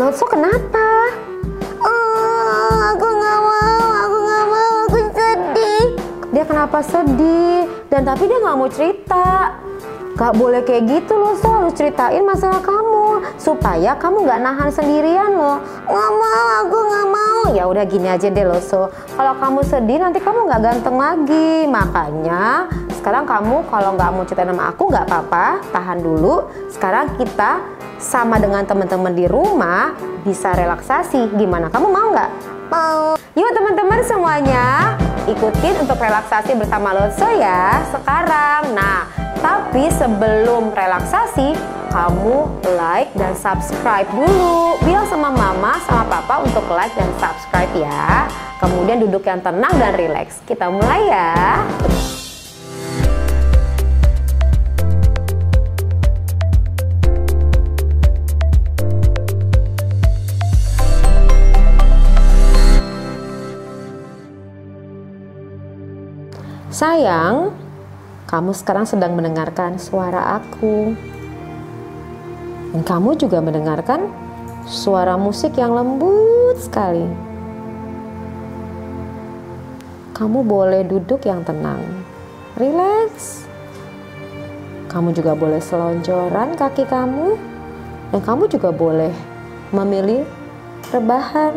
Lotso kenapa? Oh, aku nggak mau, aku nggak mau, aku sedih. Dia kenapa sedih? Dan tapi dia nggak mau cerita. Gak boleh kayak gitu loh, so harus ceritain masalah kamu supaya kamu nggak nahan sendirian loh. Nggak mau, aku nggak mau. Ya udah gini aja deh loh, so kalau kamu sedih nanti kamu nggak ganteng lagi. Makanya sekarang kamu kalau nggak mau cerita sama aku nggak apa-apa, tahan dulu. Sekarang kita sama dengan teman-teman di rumah bisa relaksasi. Gimana? Kamu mau nggak? Mau. Yuk teman-teman semuanya ikutin untuk relaksasi bersama Lotso ya sekarang. Nah, tapi sebelum relaksasi, kamu like dan subscribe dulu. Bilang sama mama sama papa untuk like dan subscribe ya. Kemudian duduk yang tenang dan rileks. Kita mulai ya. Sayang, kamu sekarang sedang mendengarkan suara aku. Dan kamu juga mendengarkan suara musik yang lembut sekali. Kamu boleh duduk yang tenang, rileks. Kamu juga boleh selonjoran kaki kamu, dan kamu juga boleh memilih rebahan.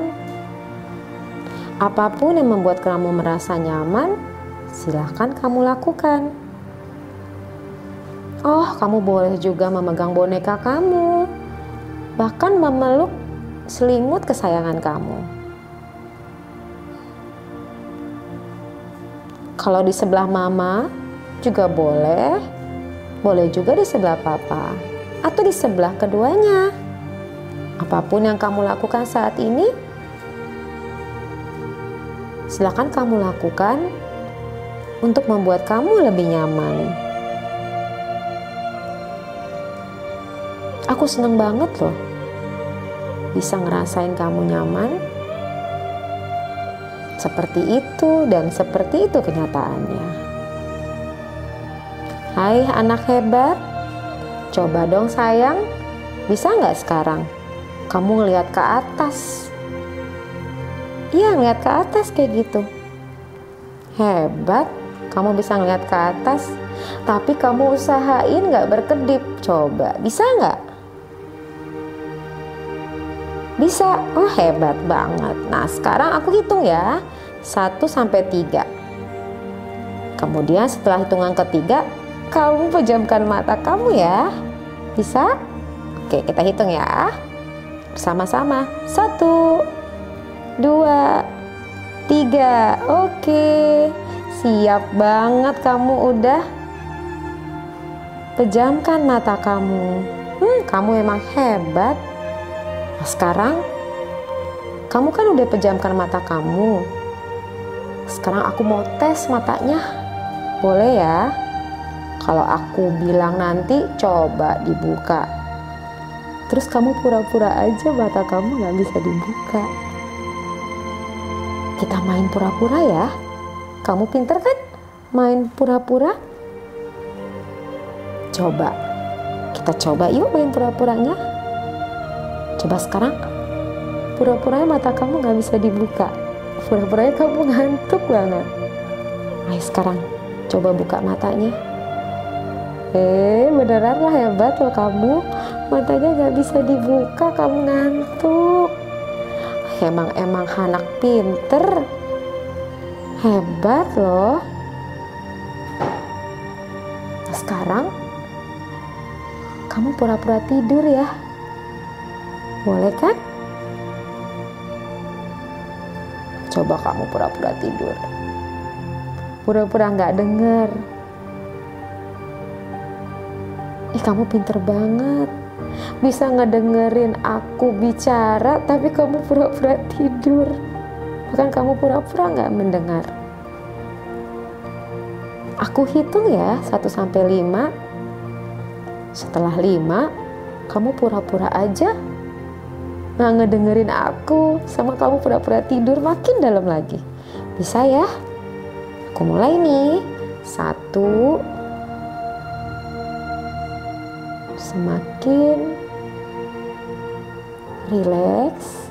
Apa pun yang membuat kamu merasa nyaman, silahkan kamu lakukan. Oh, kamu boleh juga memegang boneka kamu, bahkan memeluk selimut kesayangan kamu. Kalau di sebelah mama juga boleh, boleh juga di sebelah papa, atau di sebelah keduanya. Apa pun yang kamu lakukan saat ini, silakan kamu lakukan untuk membuat kamu lebih nyaman. Aku seneng banget loh bisa ngerasain kamu nyaman. Seperti itu dan seperti itu kenyataannya. Hai anak hebat, coba dong sayang, bisa nggak sekarang kamu ngeliat ke atas? Iya ngeliat ke atas kayak gitu. Hebat, kamu bisa ngeliat ke atas, tapi kamu usahain nggak berkedip. Coba, bisa nggak? Bisa, oh hebat banget. Nah sekarang aku hitung ya, 1 sampai 3. Kemudian setelah hitungan ketiga, kamu pejamkan mata kamu ya. Bisa? Oke, kita hitung ya. Bersama-sama. Satu, dua, tiga. Oke, siap banget kamu udah. Pejamkan mata kamu. Hmm, kamu emang hebat. Nah, sekarang kamu kan udah pejamkan mata kamu. Sekarang aku mau tes matanya. Boleh ya? Kalau aku bilang nanti coba dibuka. Terus kamu pura-pura aja mata kamu nggak bisa dibuka. Kita main pura-pura ya. Kamu pinter kan? Main pura-pura? Coba. Kita coba yuk main pura-puranya. Coba sekarang. Pura-puranya mata kamu nggak bisa dibuka. Pura-puranya kamu ngantuk banget. Ayo sekarang coba buka matanya. Eh, beneran lah hebat loh kamu. Matanya nggak bisa dibuka, kamu ngantuk. Emang emang anak pinter. Hebat loh. Nah, sekarang kamu pura-pura tidur ya. Boleh kan? Coba kamu pura-pura tidur. Pura-pura nggak denger. Ih kamu pinter banget Bisa ngedengerin aku bicara Tapi kamu pura-pura tidur Bukan kamu pura-pura nggak mendengar. Aku hitung ya 1 sampai 5 Setelah 5 Kamu pura-pura aja Nggak ngedengerin aku Sama kamu pura-pura tidur makin dalam lagi. Bisa ya? Aku mulai nih. Satu. Semakin rileks,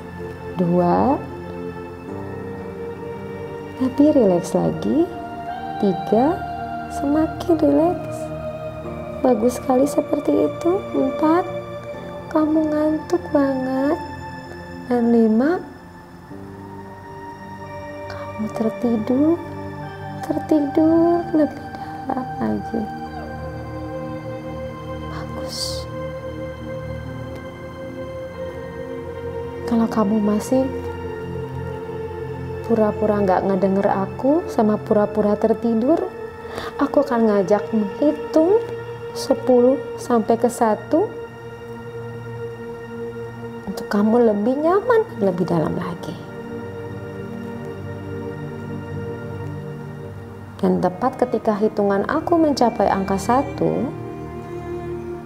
dua, lebih rileks lagi, tiga, semakin rileks. Bagus sekali seperti itu. Empat, kamu ngantuk banget. Dan lima, kamu tertidur, tertidur lebih dalam lagi. Bagus. Kalau kamu masih pura-pura nggak ngedenger aku sama pura-pura tertidur, aku akan ngajak menghitung 10 sampai ke 1 untuk kamu lebih nyaman lebih dalam lagi. Dan tepat ketika hitungan aku mencapai angka satu,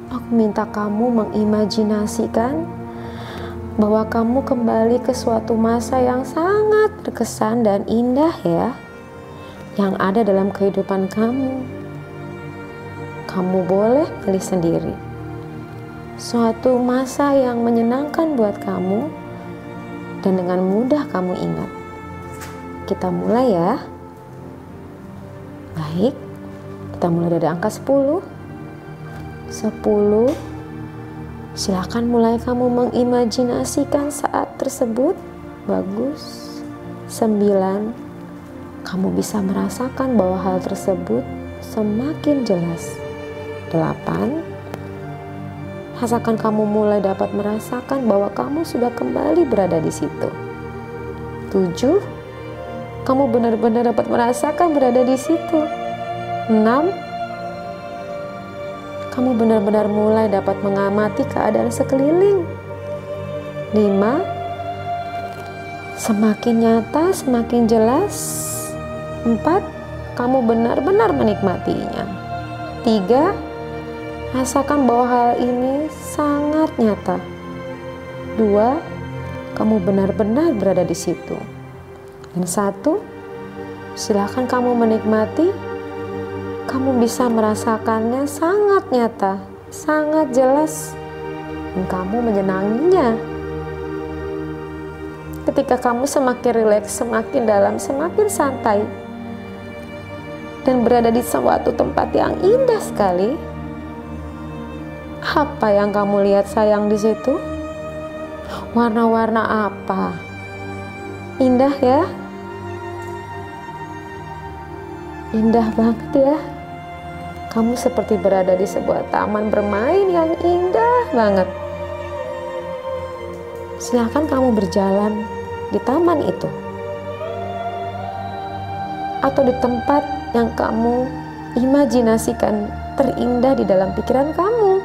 aku minta kamu mengimajinasikan bahwa kamu kembali ke suatu masa yang sangat berkesan dan indah ya, yang ada dalam kehidupan kamu. Kamu boleh pilih sendiri. Suatu masa yang menyenangkan buat kamu dan dengan mudah kamu ingat. Kita mulai ya. Baik, kita mulai dari angka 10. 10 Silahkan mulai kamu mengimajinasikan saat tersebut. Bagus. 9 Kamu bisa merasakan bahwa hal tersebut semakin jelas. 8 Rasakan kamu mulai dapat merasakan bahwa kamu sudah kembali berada di situ. 7 kamu benar-benar dapat merasakan berada di situ. 6. Kamu benar-benar mulai dapat mengamati keadaan sekeliling. 5. Semakin nyata, semakin jelas. 4. Kamu benar-benar menikmatinya. 3. Rasakan bahwa hal ini sangat nyata. 2. Kamu benar-benar berada di situ. Dan satu, silakan kamu menikmati. Kamu bisa merasakannya sangat nyata, sangat jelas, dan kamu menyenanginya. Ketika kamu semakin rileks, semakin dalam, semakin santai, dan berada di suatu tempat yang indah sekali, apa yang kamu lihat sayang di situ? Warna-warna apa? Indah ya? Indah banget ya. Kamu seperti berada di sebuah taman bermain yang indah banget. Silahkan kamu berjalan di taman itu. Atau di tempat yang kamu imajinasikan terindah di dalam pikiran kamu.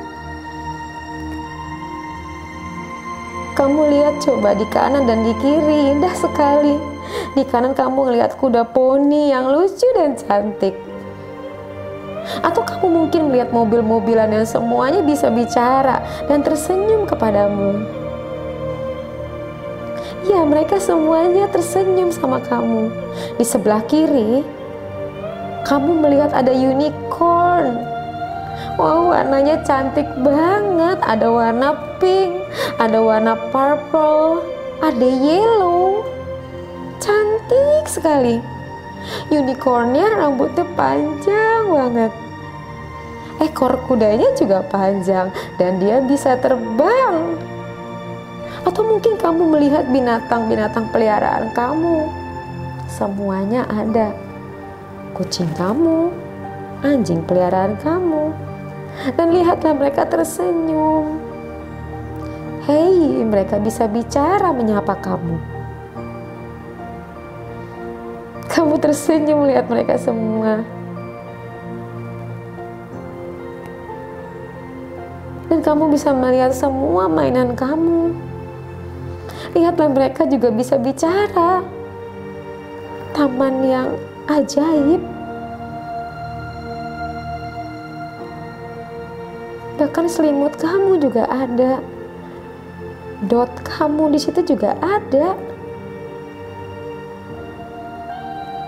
Kamu lihat coba di kanan dan di kiri, indah sekali. Di kanan kamu melihat kuda poni yang lucu dan cantik. Atau kamu mungkin melihat mobil-mobilan yang semuanya bisa bicara dan tersenyum kepadamu. Ya, mereka semuanya tersenyum sama kamu. Di sebelah kiri, kamu melihat ada unicorn. Wow, warnanya cantik banget. Ada warna pink, ada warna purple, ada yellow. Cantik sekali. Unicornnya rambutnya panjang banget. Ekor kudanya juga panjang dan dia bisa terbang. Atau mungkin kamu melihat binatang-binatang peliharaan kamu. Semuanya ada. Kucing kamu, anjing peliharaan kamu. Dan lihatlah mereka tersenyum. Hei, mereka bisa bicara menyapa kamu. Kamu tersenyum melihat mereka semua. Dan kamu bisa melihat semua mainan kamu. Lihatlah mereka juga bisa bicara. Taman yang ajaib. Bahkan selimut kamu juga ada. Dot kamu di situ juga ada.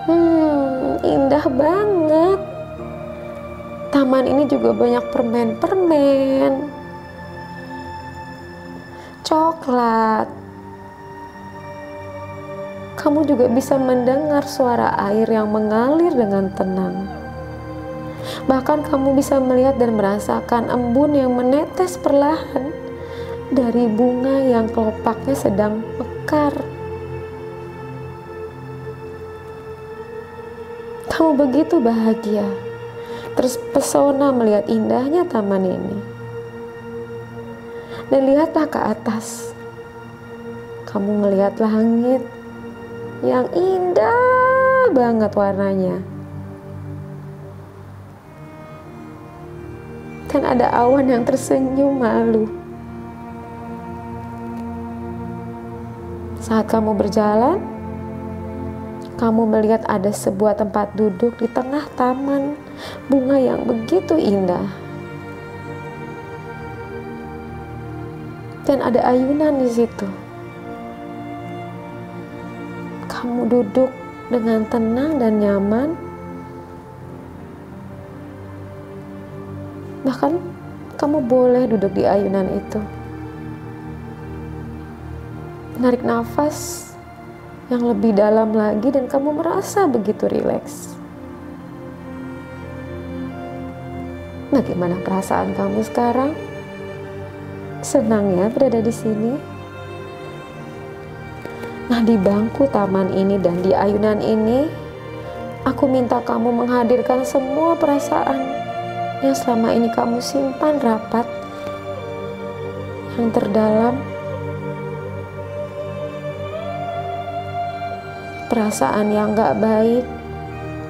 Hmm, indah banget. Taman ini juga banyak permen-permen. Coklat. Kamu juga bisa mendengar suara air yang mengalir dengan tenang. Bahkan kamu bisa melihat dan merasakan embun yang menetes perlahan dari bunga yang kelopaknya sedang mekar. Kamu begitu bahagia, terus pesona melihat indahnya taman ini. Dan lihatlah ke atas. Kamu melihat langit yang indah banget warnanya. Dan ada awan yang tersenyum malu. Saat kamu berjalan, kamu melihat ada sebuah tempat duduk di tengah taman bunga yang begitu indah. Dan ada ayunan di situ. Kamu duduk dengan tenang dan nyaman. Bahkan kamu boleh duduk di ayunan itu. Menarik nafas yang lebih dalam lagi dan kamu merasa begitu rileks. Bagaimana perasaan kamu sekarang? Senang ya berada di sini? Nah, di bangku taman ini dan di ayunan ini, aku minta kamu menghadirkan semua perasaan yang selama ini kamu simpan rapat, yang terdalam, perasaan yang gak baik,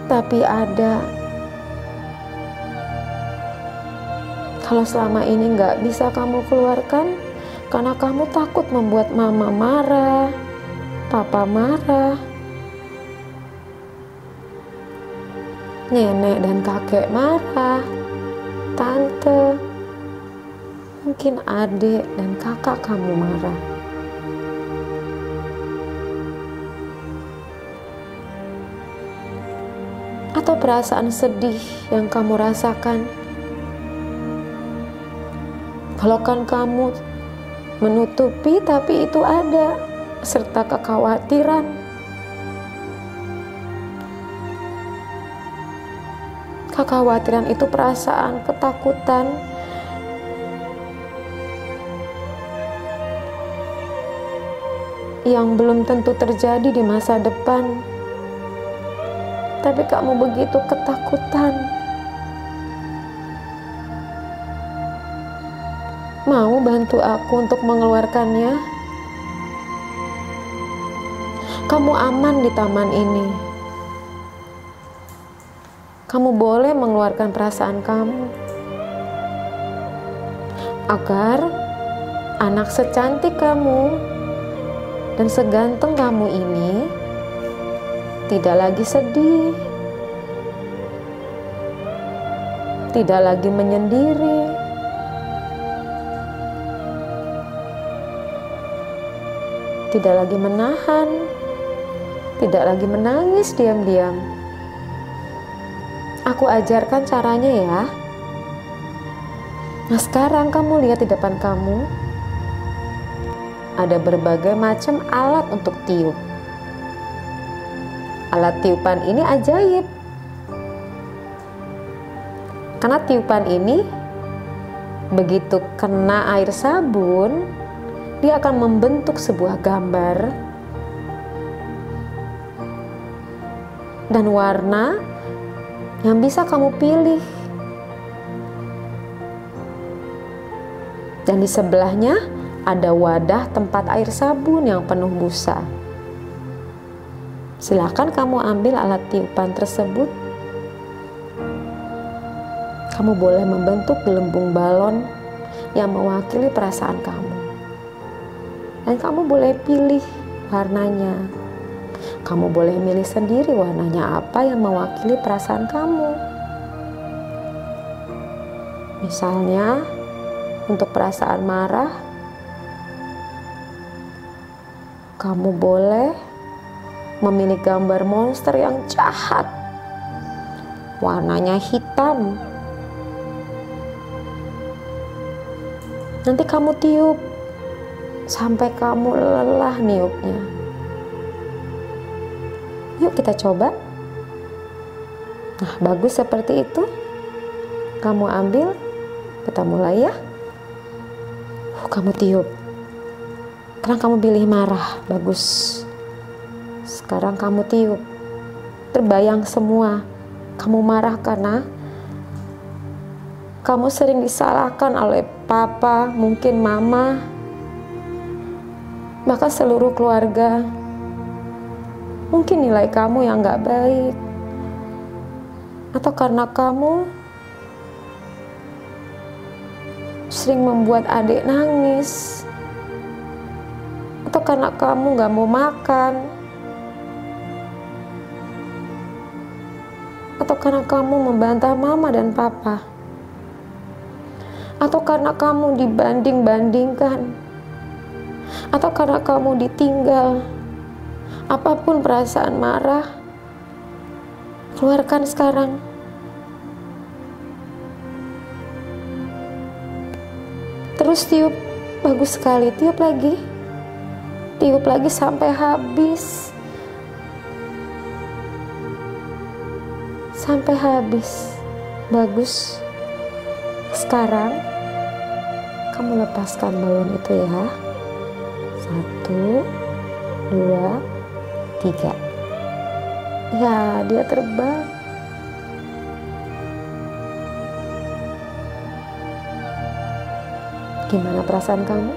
tapi ada. Kalau selama ini gak bisa kamu keluarkan, karena kamu takut membuat mama marah, papa marah, nenek dan kakek marah, tante, mungkin adik dan kakak kamu marah. Atau perasaan sedih yang kamu rasakan. Kalau kan kamu menutupi, tapi itu ada serta kekhawatiran. Kekhawatiran itu perasaan ketakutan yang belum tentu terjadi di masa depan. Tapi kamu begitu ketakutan. Bantu aku untuk mengeluarkannya? Kamu aman di taman ini. Kamu boleh mengeluarkan perasaan kamu agar anak secantik kamu dan seganteng kamu ini tidak lagi sedih, tidak lagi menyendiri. Tidak lagi menahan, tidak lagi menangis diam-diam. Aku ajarkan caranya ya. Nah sekarang kamu lihat di depan kamu ada berbagai macam alat untuk tiup. Alat tiupan ini ajaib. Karena tiupan ini begitu kena air sabun, dia akan membentuk sebuah gambar dan warna yang bisa kamu pilih. Dan di sebelahnya ada wadah tempat air sabun yang penuh busa. Silakan kamu ambil alat tiupan tersebut. Kamu boleh membentuk gelembung balon yang mewakili perasaan kamu. Dan kamu boleh pilih warnanya. Kamu boleh milih sendiri warnanya apa yang mewakili perasaan kamu. Misalnya, untuk perasaan marah, kamu boleh memilih gambar monster yang jahat. Warnanya hitam. Nanti kamu tiup sampai kamu lelah niupnya. Yuk kita coba. Nah, bagus seperti itu. Kamu ambil, kita mulai ya. Uh, kamu tiup. Sekarang kamu pilih marah, bagus. Sekarang kamu tiup. Terbayang semua. Kamu marah karena kamu sering disalahkan oleh papa, mungkin mama, bahkan seluruh keluarga. Mungkin nilai kamu yang gak baik, atau karena kamu sering membuat adik nangis, atau karena kamu gak mau makan, atau karena kamu membantah mama dan papa. Atau karena kamu dibanding-bandingkan, atau karena kamu ditinggal, apa pun perasaan marah, keluarkan sekarang. Terus tiup, bagus sekali, tiup lagi, tiup lagi sampai habis. Sampai habis, bagus. Sekarang kamu lepaskan balon itu ya. Satu, dua, tiga. Ya, dia terbang. Gimana perasaan kamu?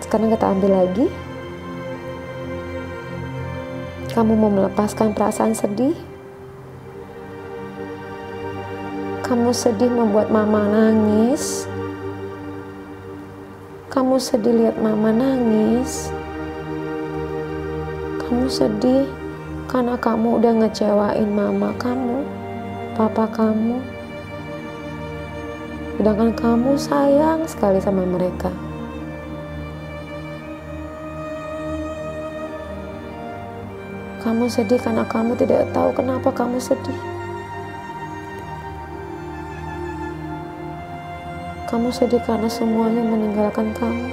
Sekarang kita ambil lagi. Kamu mau melepaskan perasaan sedih? Kamu sedih membuat mama nangis. Kamu sedih lihat mama nangis. Kamu sedih karena kamu udah ngecewain mama kamu, papa kamu. Sedangkan kamu sayang sekali sama mereka. Kamu sedih karena kamu tidak tahu kenapa kamu sedih. Kamu sedih karena semuanya meninggalkan kamu.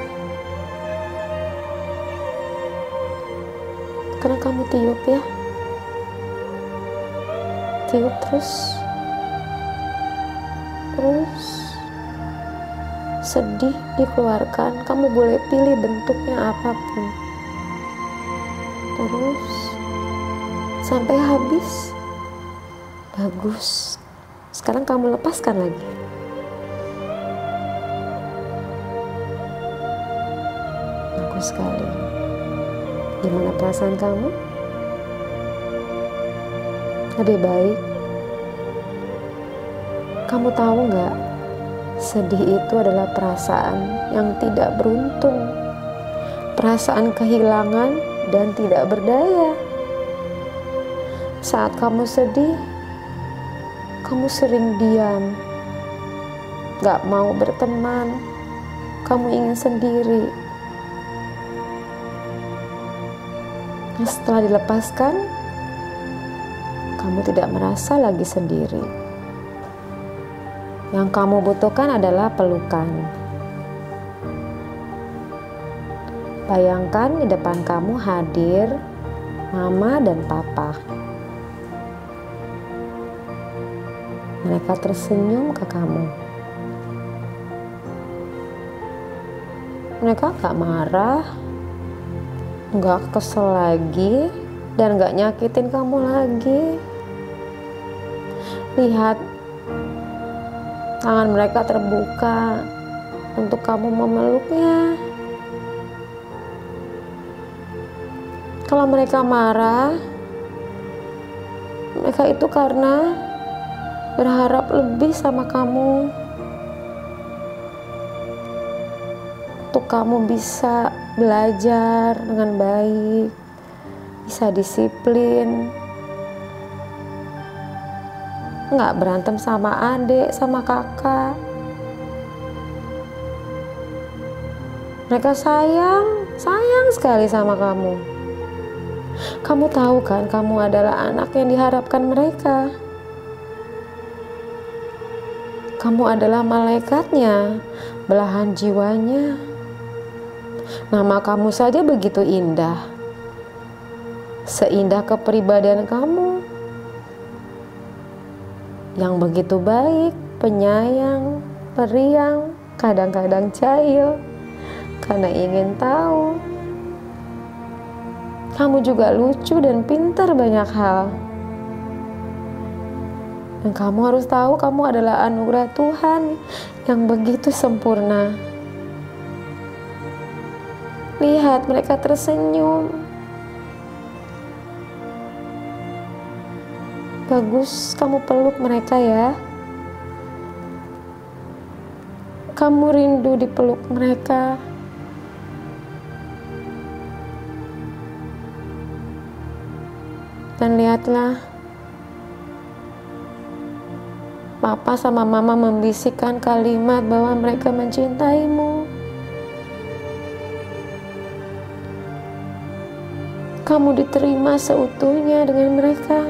Karena kamu tiup ya. Tiup terus. Terus. Sedih dikeluarkan. Kamu boleh pilih bentuknya apa pun. Terus. Sampai habis. Bagus. Sekarang kamu lepaskan lagi. Sekali. Gimana perasaan kamu? Lebih baik. Kamu tahu nggak? Sedih itu adalah perasaan yang tidak beruntung. Perasaan kehilangan dan tidak berdaya. Saat kamu sedih, kamu sering diam, gak mau berteman, kamu ingin sendiri, setelah dilepaskan, kamu tidak merasa lagi sendiri. Yang kamu butuhkan adalah pelukan. Bayangkan di depan kamu hadir mama dan papa. Mereka tersenyum ke kamu. Mereka gak marah, nggak kesel lagi dan nggak nyakitin kamu lagi. Lihat tangan mereka terbuka untuk kamu memeluknya. Kalau mereka marah, mereka itu karena berharap lebih sama kamu. Untuk kamu bisa belajar dengan baik, bisa disiplin, nggak berantem sama adik, sama kakak. Mereka sayang, sayang sekali sama kamu. Kamu tahu kan, kamu adalah anak yang diharapkan mereka. Kamu adalah malaikatnya, belahan jiwanya. Nama kamu saja begitu indah. Seindah kepribadian kamu yang begitu baik, penyayang, periang, kadang-kadang jahil karena ingin tahu. Kamu juga lucu dan pintar banyak hal. Dan kamu harus tahu kamu adalah anugerah Tuhan yang begitu sempurna. Lihat mereka tersenyum. Bagus kamu peluk mereka ya. Kamu rindu dipeluk mereka. Dan lihatlah Papa sama Mama membisikkan kalimat bahwa mereka mencintaimu. Kamu diterima seutuhnya dengan mereka.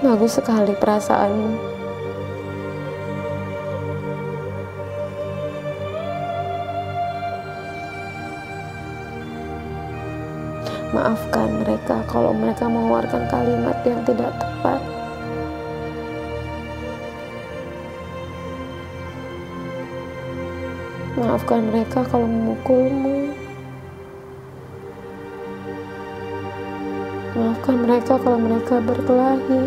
Bagus sekali perasaanmu. Maafkan mereka kalau mereka mengeluarkan kalimat yang tidak tepat. Maafkan mereka kalau memukulmu. Maafkan mereka kalau mereka berkelahi.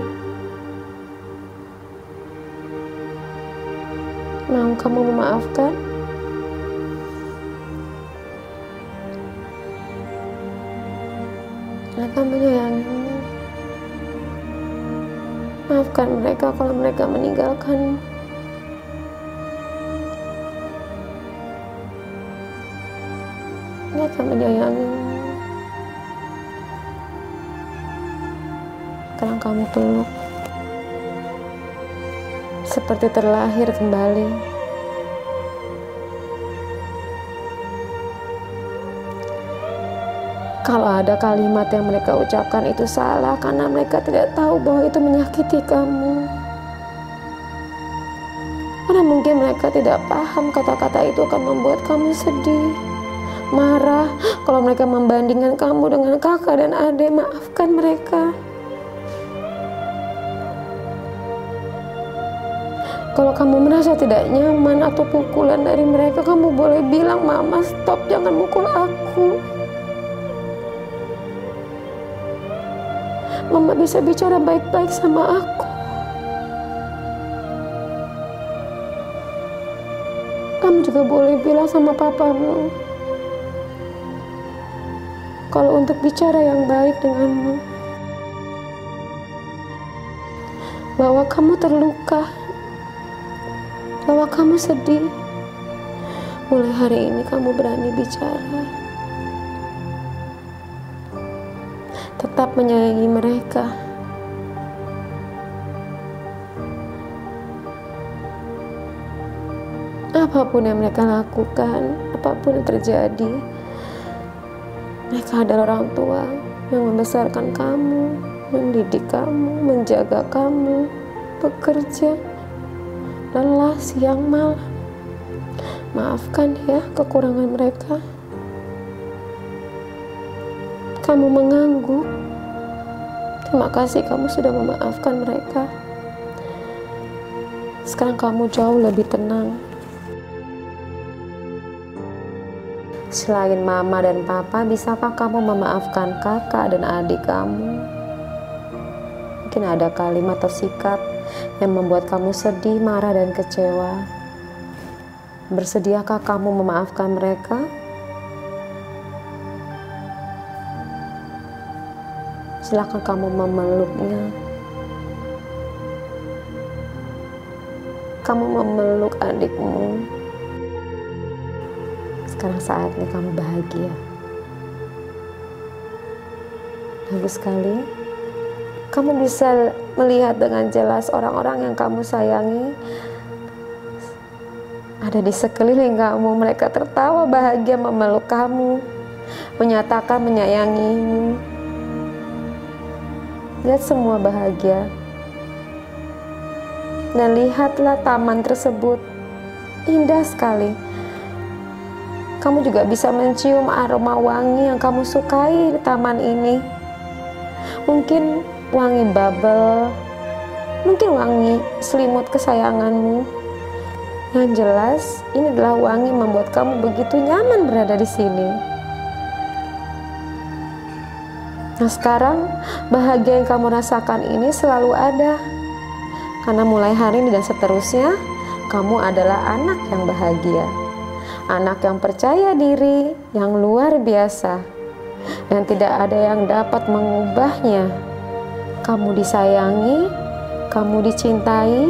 Mau kamu memaafkan? Mereka menyayangimu. Maafkan mereka kalau mereka meninggalkanmu. Mereka menyayangimu. Sekarang kamu peluk. Seperti terlahir kembali. Kalau ada kalimat yang mereka ucapkan itu salah karena mereka tidak tahu bahwa itu menyakiti kamu. Karena mungkin mereka tidak paham kata-kata itu akan membuat kamu sedih, marah. Kalau mereka membandingkan kamu dengan kakak dan adik, maafkan mereka. Kalau kamu merasa tidak nyaman atau pukulan dari mereka, kamu boleh bilang, "Mama, stop, jangan mukul aku." Mama bisa bicara baik-baik sama aku. Kamu juga boleh bilang sama papamu. Kalau untuk bicara yang baik denganmu. Bahwa kamu terluka. Bahwa kamu sedih. Mulai hari ini kamu berani bicara. tetap menyayangi mereka. Apa pun yang mereka lakukan, apa pun yang terjadi, mereka adalah orang tua yang membesarkan kamu, mendidik kamu, menjaga kamu, bekerja, lelah siang malam. Maafkan ya kekurangan mereka kamu mengangguk. Terima kasih kamu sudah memaafkan mereka. Sekarang kamu jauh lebih tenang. Selain mama dan papa, bisakah kamu memaafkan kakak dan adik kamu? Mungkin ada kalimat atau sikap yang membuat kamu sedih, marah, dan kecewa. Bersediakah kamu memaafkan mereka? Silakan kamu memeluknya. Kamu memeluk adikmu. Sekarang saatnya kamu bahagia. Bagus sekali. Kamu bisa melihat dengan jelas orang-orang yang kamu sayangi ada di sekeliling kamu. Mereka tertawa bahagia memeluk kamu, menyatakan menyayangimu. Lihat semua bahagia. dan lihatlah taman tersebut. Indah sekali. Kamu juga bisa mencium aroma wangi yang kamu sukai di taman ini. Mungkin wangi bubble, mungkin wangi selimut kesayanganmu. Yang jelas, ini adalah wangi membuat kamu begitu nyaman berada di sini. Nah sekarang bahagia yang kamu rasakan ini selalu ada Karena mulai hari ini dan seterusnya Kamu adalah anak yang bahagia Anak yang percaya diri Yang luar biasa Dan tidak ada yang dapat mengubahnya Kamu disayangi Kamu dicintai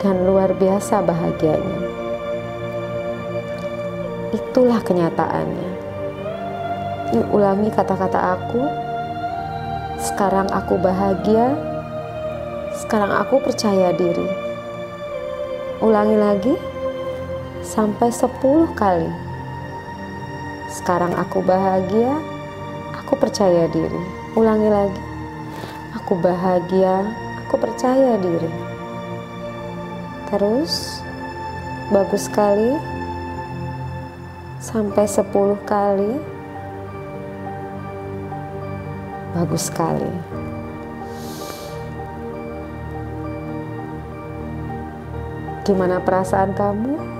Dan luar biasa bahagianya Itulah kenyataannya Yuk ulangi kata-kata aku. Sekarang aku bahagia. Sekarang aku percaya diri. Ulangi lagi sampai 10 kali. Sekarang aku bahagia. Aku percaya diri. Ulangi lagi. Aku bahagia. Aku percaya diri. Terus bagus sekali sampai 10 kali. Bagus sekali. Gimana perasaan kamu?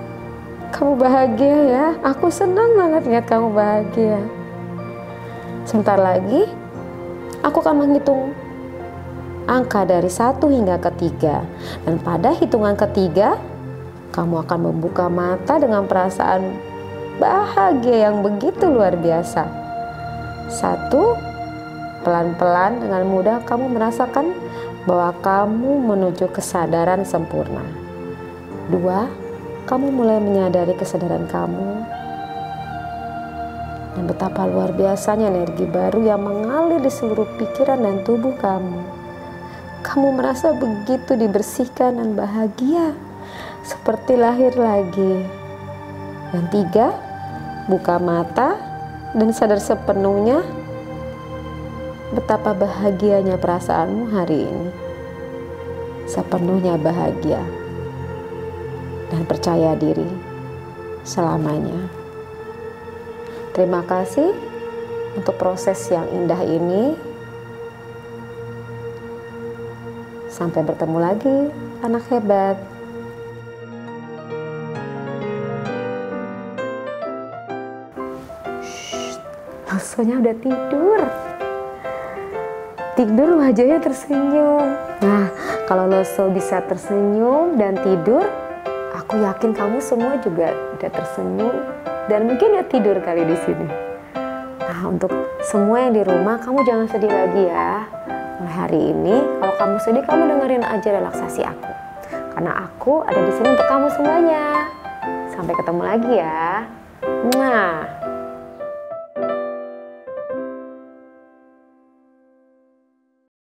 Kamu bahagia ya? Aku senang banget lihat kamu bahagia. Sebentar lagi, aku akan menghitung angka dari satu hingga ketiga. Dan pada hitungan ketiga, kamu akan membuka mata dengan perasaan bahagia yang begitu luar biasa. Satu, pelan-pelan dengan mudah kamu merasakan bahwa kamu menuju kesadaran sempurna. Dua, kamu mulai menyadari kesadaran kamu dan betapa luar biasanya energi baru yang mengalir di seluruh pikiran dan tubuh kamu. Kamu merasa begitu dibersihkan dan bahagia, seperti lahir lagi. Yang tiga, buka mata dan sadar sepenuhnya betapa bahagianya perasaanmu hari ini. Sepenuhnya bahagia dan percaya diri selamanya. Terima kasih untuk proses yang indah ini. Sampai bertemu lagi, anak hebat. Shh, udah tidur tidur wajahnya tersenyum. Nah, kalau Loso bisa tersenyum dan tidur, aku yakin kamu semua juga udah tersenyum dan mungkin udah tidur kali di sini. Nah, untuk semua yang di rumah, kamu jangan sedih lagi ya. Mulai hari ini, kalau kamu sedih, kamu dengerin aja relaksasi aku. Karena aku ada di sini untuk kamu semuanya. Sampai ketemu lagi ya. Nah.